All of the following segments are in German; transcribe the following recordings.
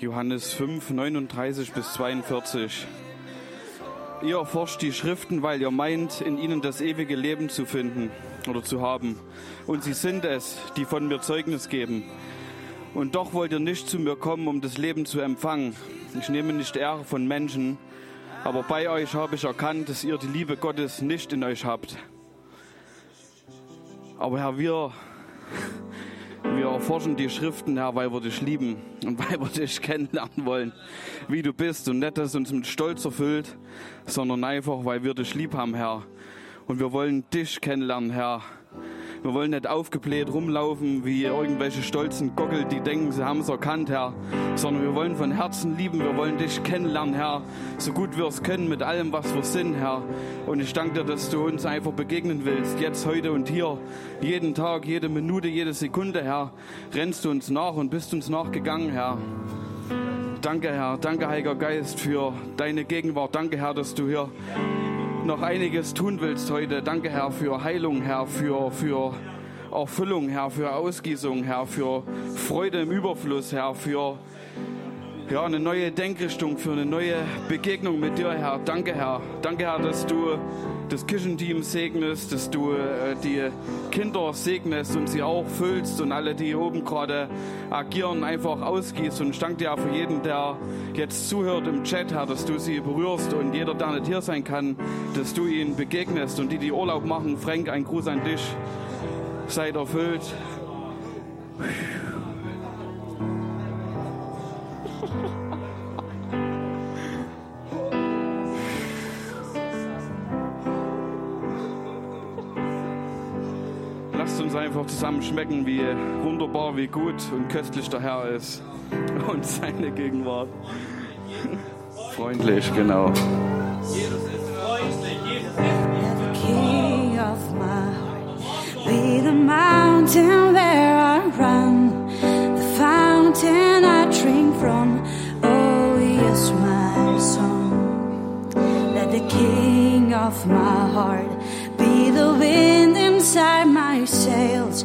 Johannes 5, 39 bis 42. Ihr erforscht die Schriften, weil ihr meint, in ihnen das ewige Leben zu finden oder zu haben. Und sie sind es, die von mir Zeugnis geben. Und doch wollt ihr nicht zu mir kommen, um das Leben zu empfangen. Ich nehme nicht Ehre von Menschen, aber bei euch habe ich erkannt, dass ihr die Liebe Gottes nicht in euch habt. Aber Herr, wir, wir erforschen die Schriften, Herr, weil wir dich lieben und weil wir dich kennenlernen wollen, wie du bist. Und nicht, dass es uns mit Stolz erfüllt, sondern einfach, weil wir dich lieb haben, Herr. Und wir wollen dich kennenlernen, Herr. Wir wollen nicht aufgebläht rumlaufen wie irgendwelche stolzen Gockel, die denken, sie haben es erkannt, Herr. Sondern wir wollen von Herzen lieben, wir wollen dich kennenlernen, Herr. So gut wir es können mit allem, was wir sind, Herr. Und ich danke dir, dass du uns einfach begegnen willst. Jetzt, heute und hier. Jeden Tag, jede Minute, jede Sekunde, Herr. Rennst du uns nach und bist uns nachgegangen, Herr. Danke, Herr. Danke, Heiliger Geist, für deine Gegenwart. Danke, Herr, dass du hier noch einiges tun willst heute. Danke, Herr, für Heilung, Herr, für, für Erfüllung, Herr, für Ausgießung, Herr, für Freude im Überfluss, Herr, für ja, eine neue Denkrichtung, für eine neue Begegnung mit dir, Herr. Danke, Herr. Danke, Herr, dass du das Kirchenteam segnest, dass du äh, die Kinder segnest und sie auch füllst und alle, die oben gerade agieren, einfach ausgießt. Und ich danke dir für jeden, der jetzt zuhört im Chat, Herr, dass du sie berührst und jeder, der nicht hier sein kann, dass du ihnen begegnest. Und die, die Urlaub machen, Frank, ein Gruß an dich. Seid erfüllt. Lasst uns einfach zusammen schmecken, wie wunderbar, wie gut und köstlich der Herr ist und seine Gegenwart. Freundlich, genau. King of my be the mountain where I run, the fountain I drink from. Oh, yes, my song. Let the King of my heart inside my sails,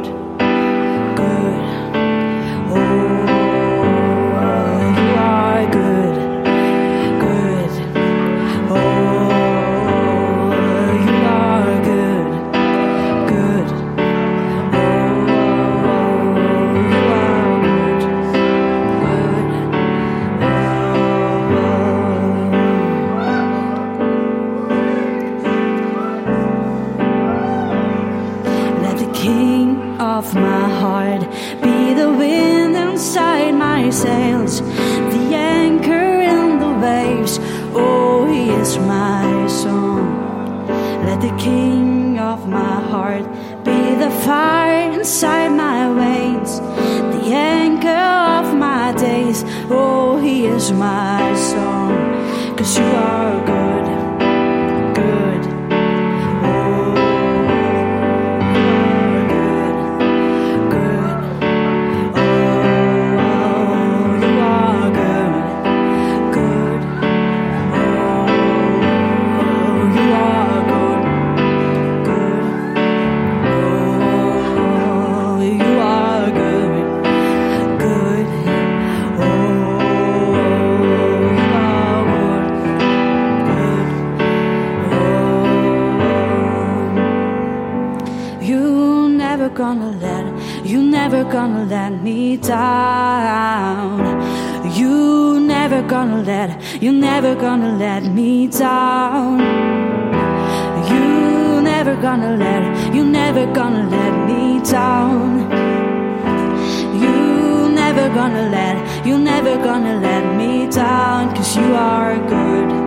good. Inside let me down. You never gonna let, You're never gonna let me down. You never gonna let, you never gonna let me down. You never gonna let, you never gonna let me down. Cause you are good.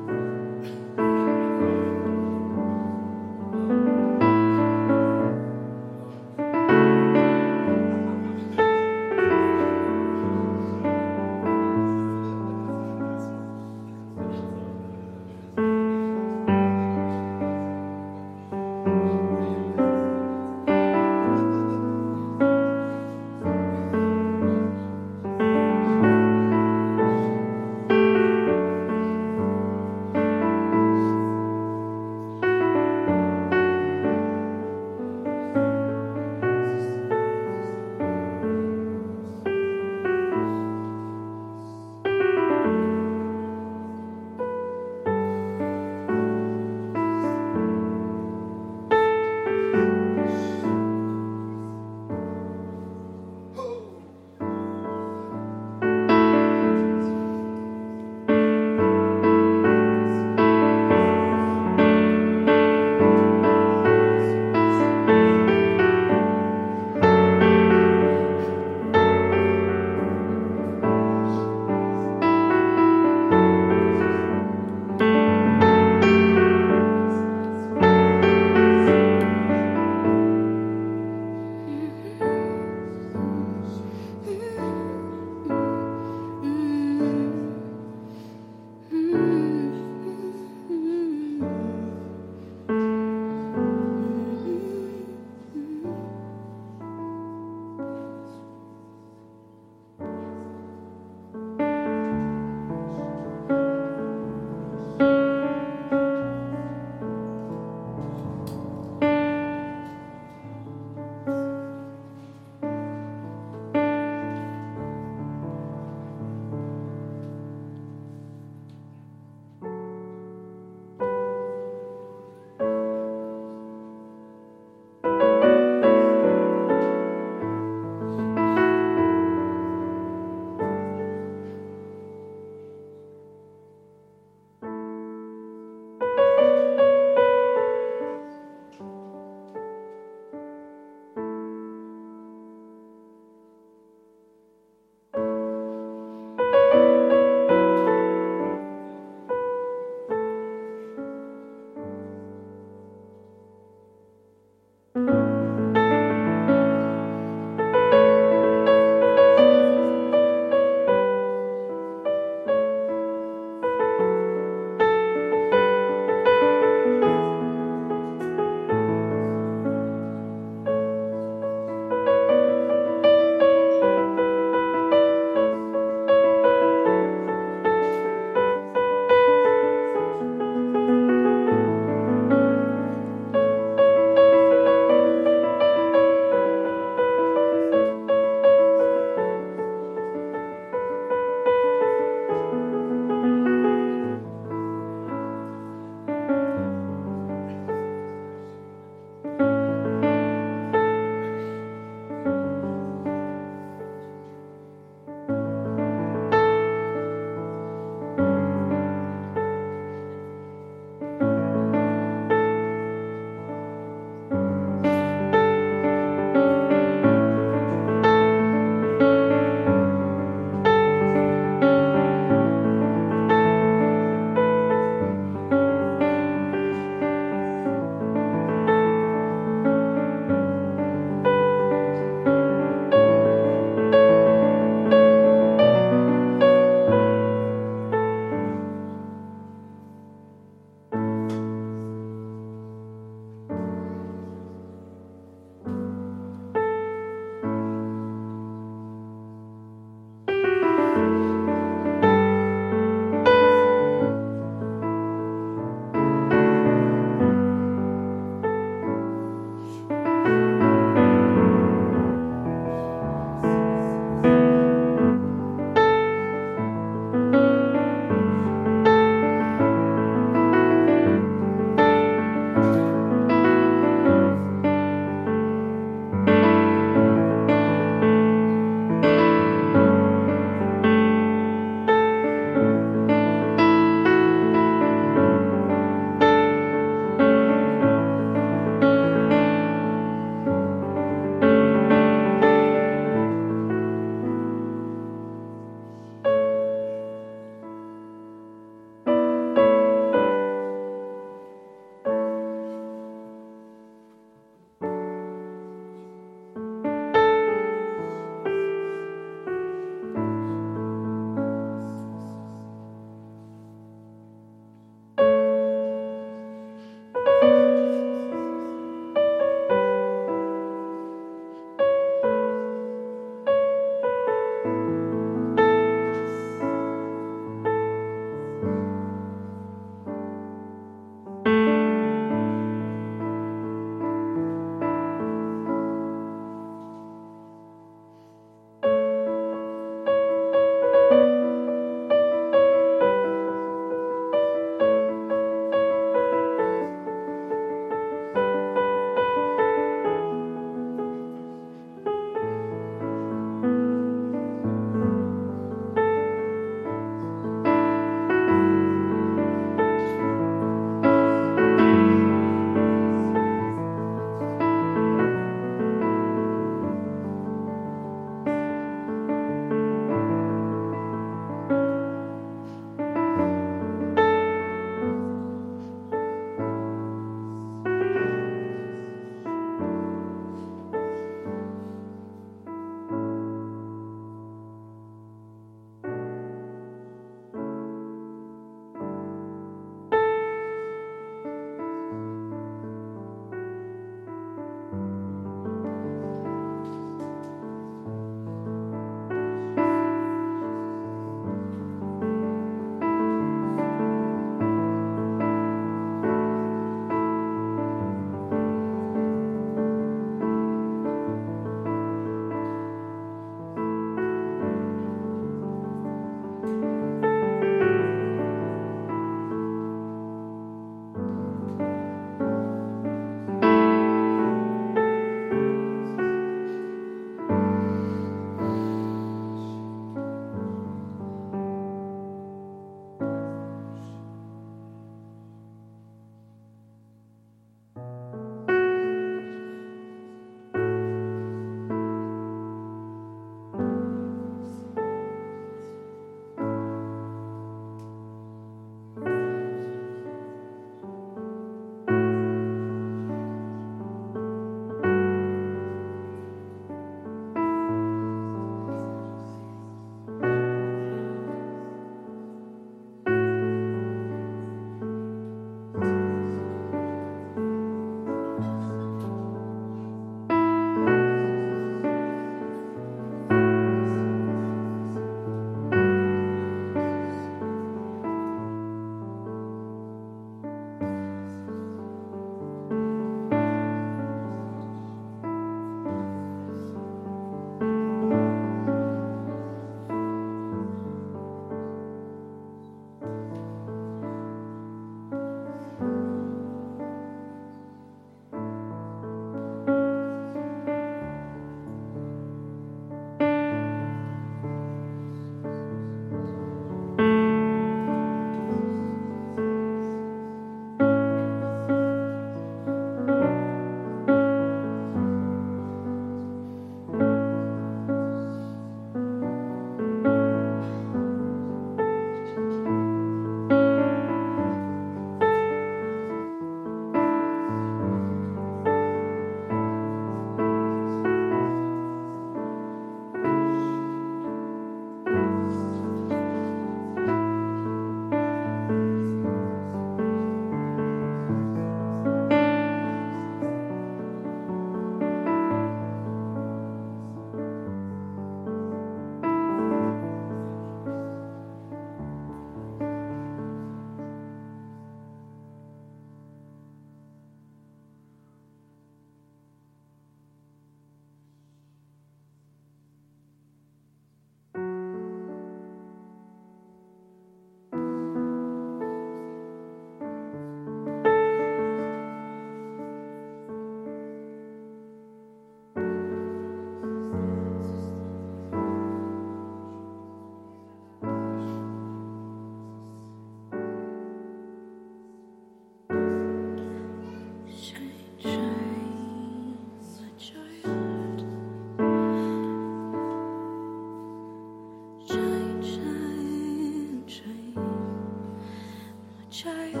Child.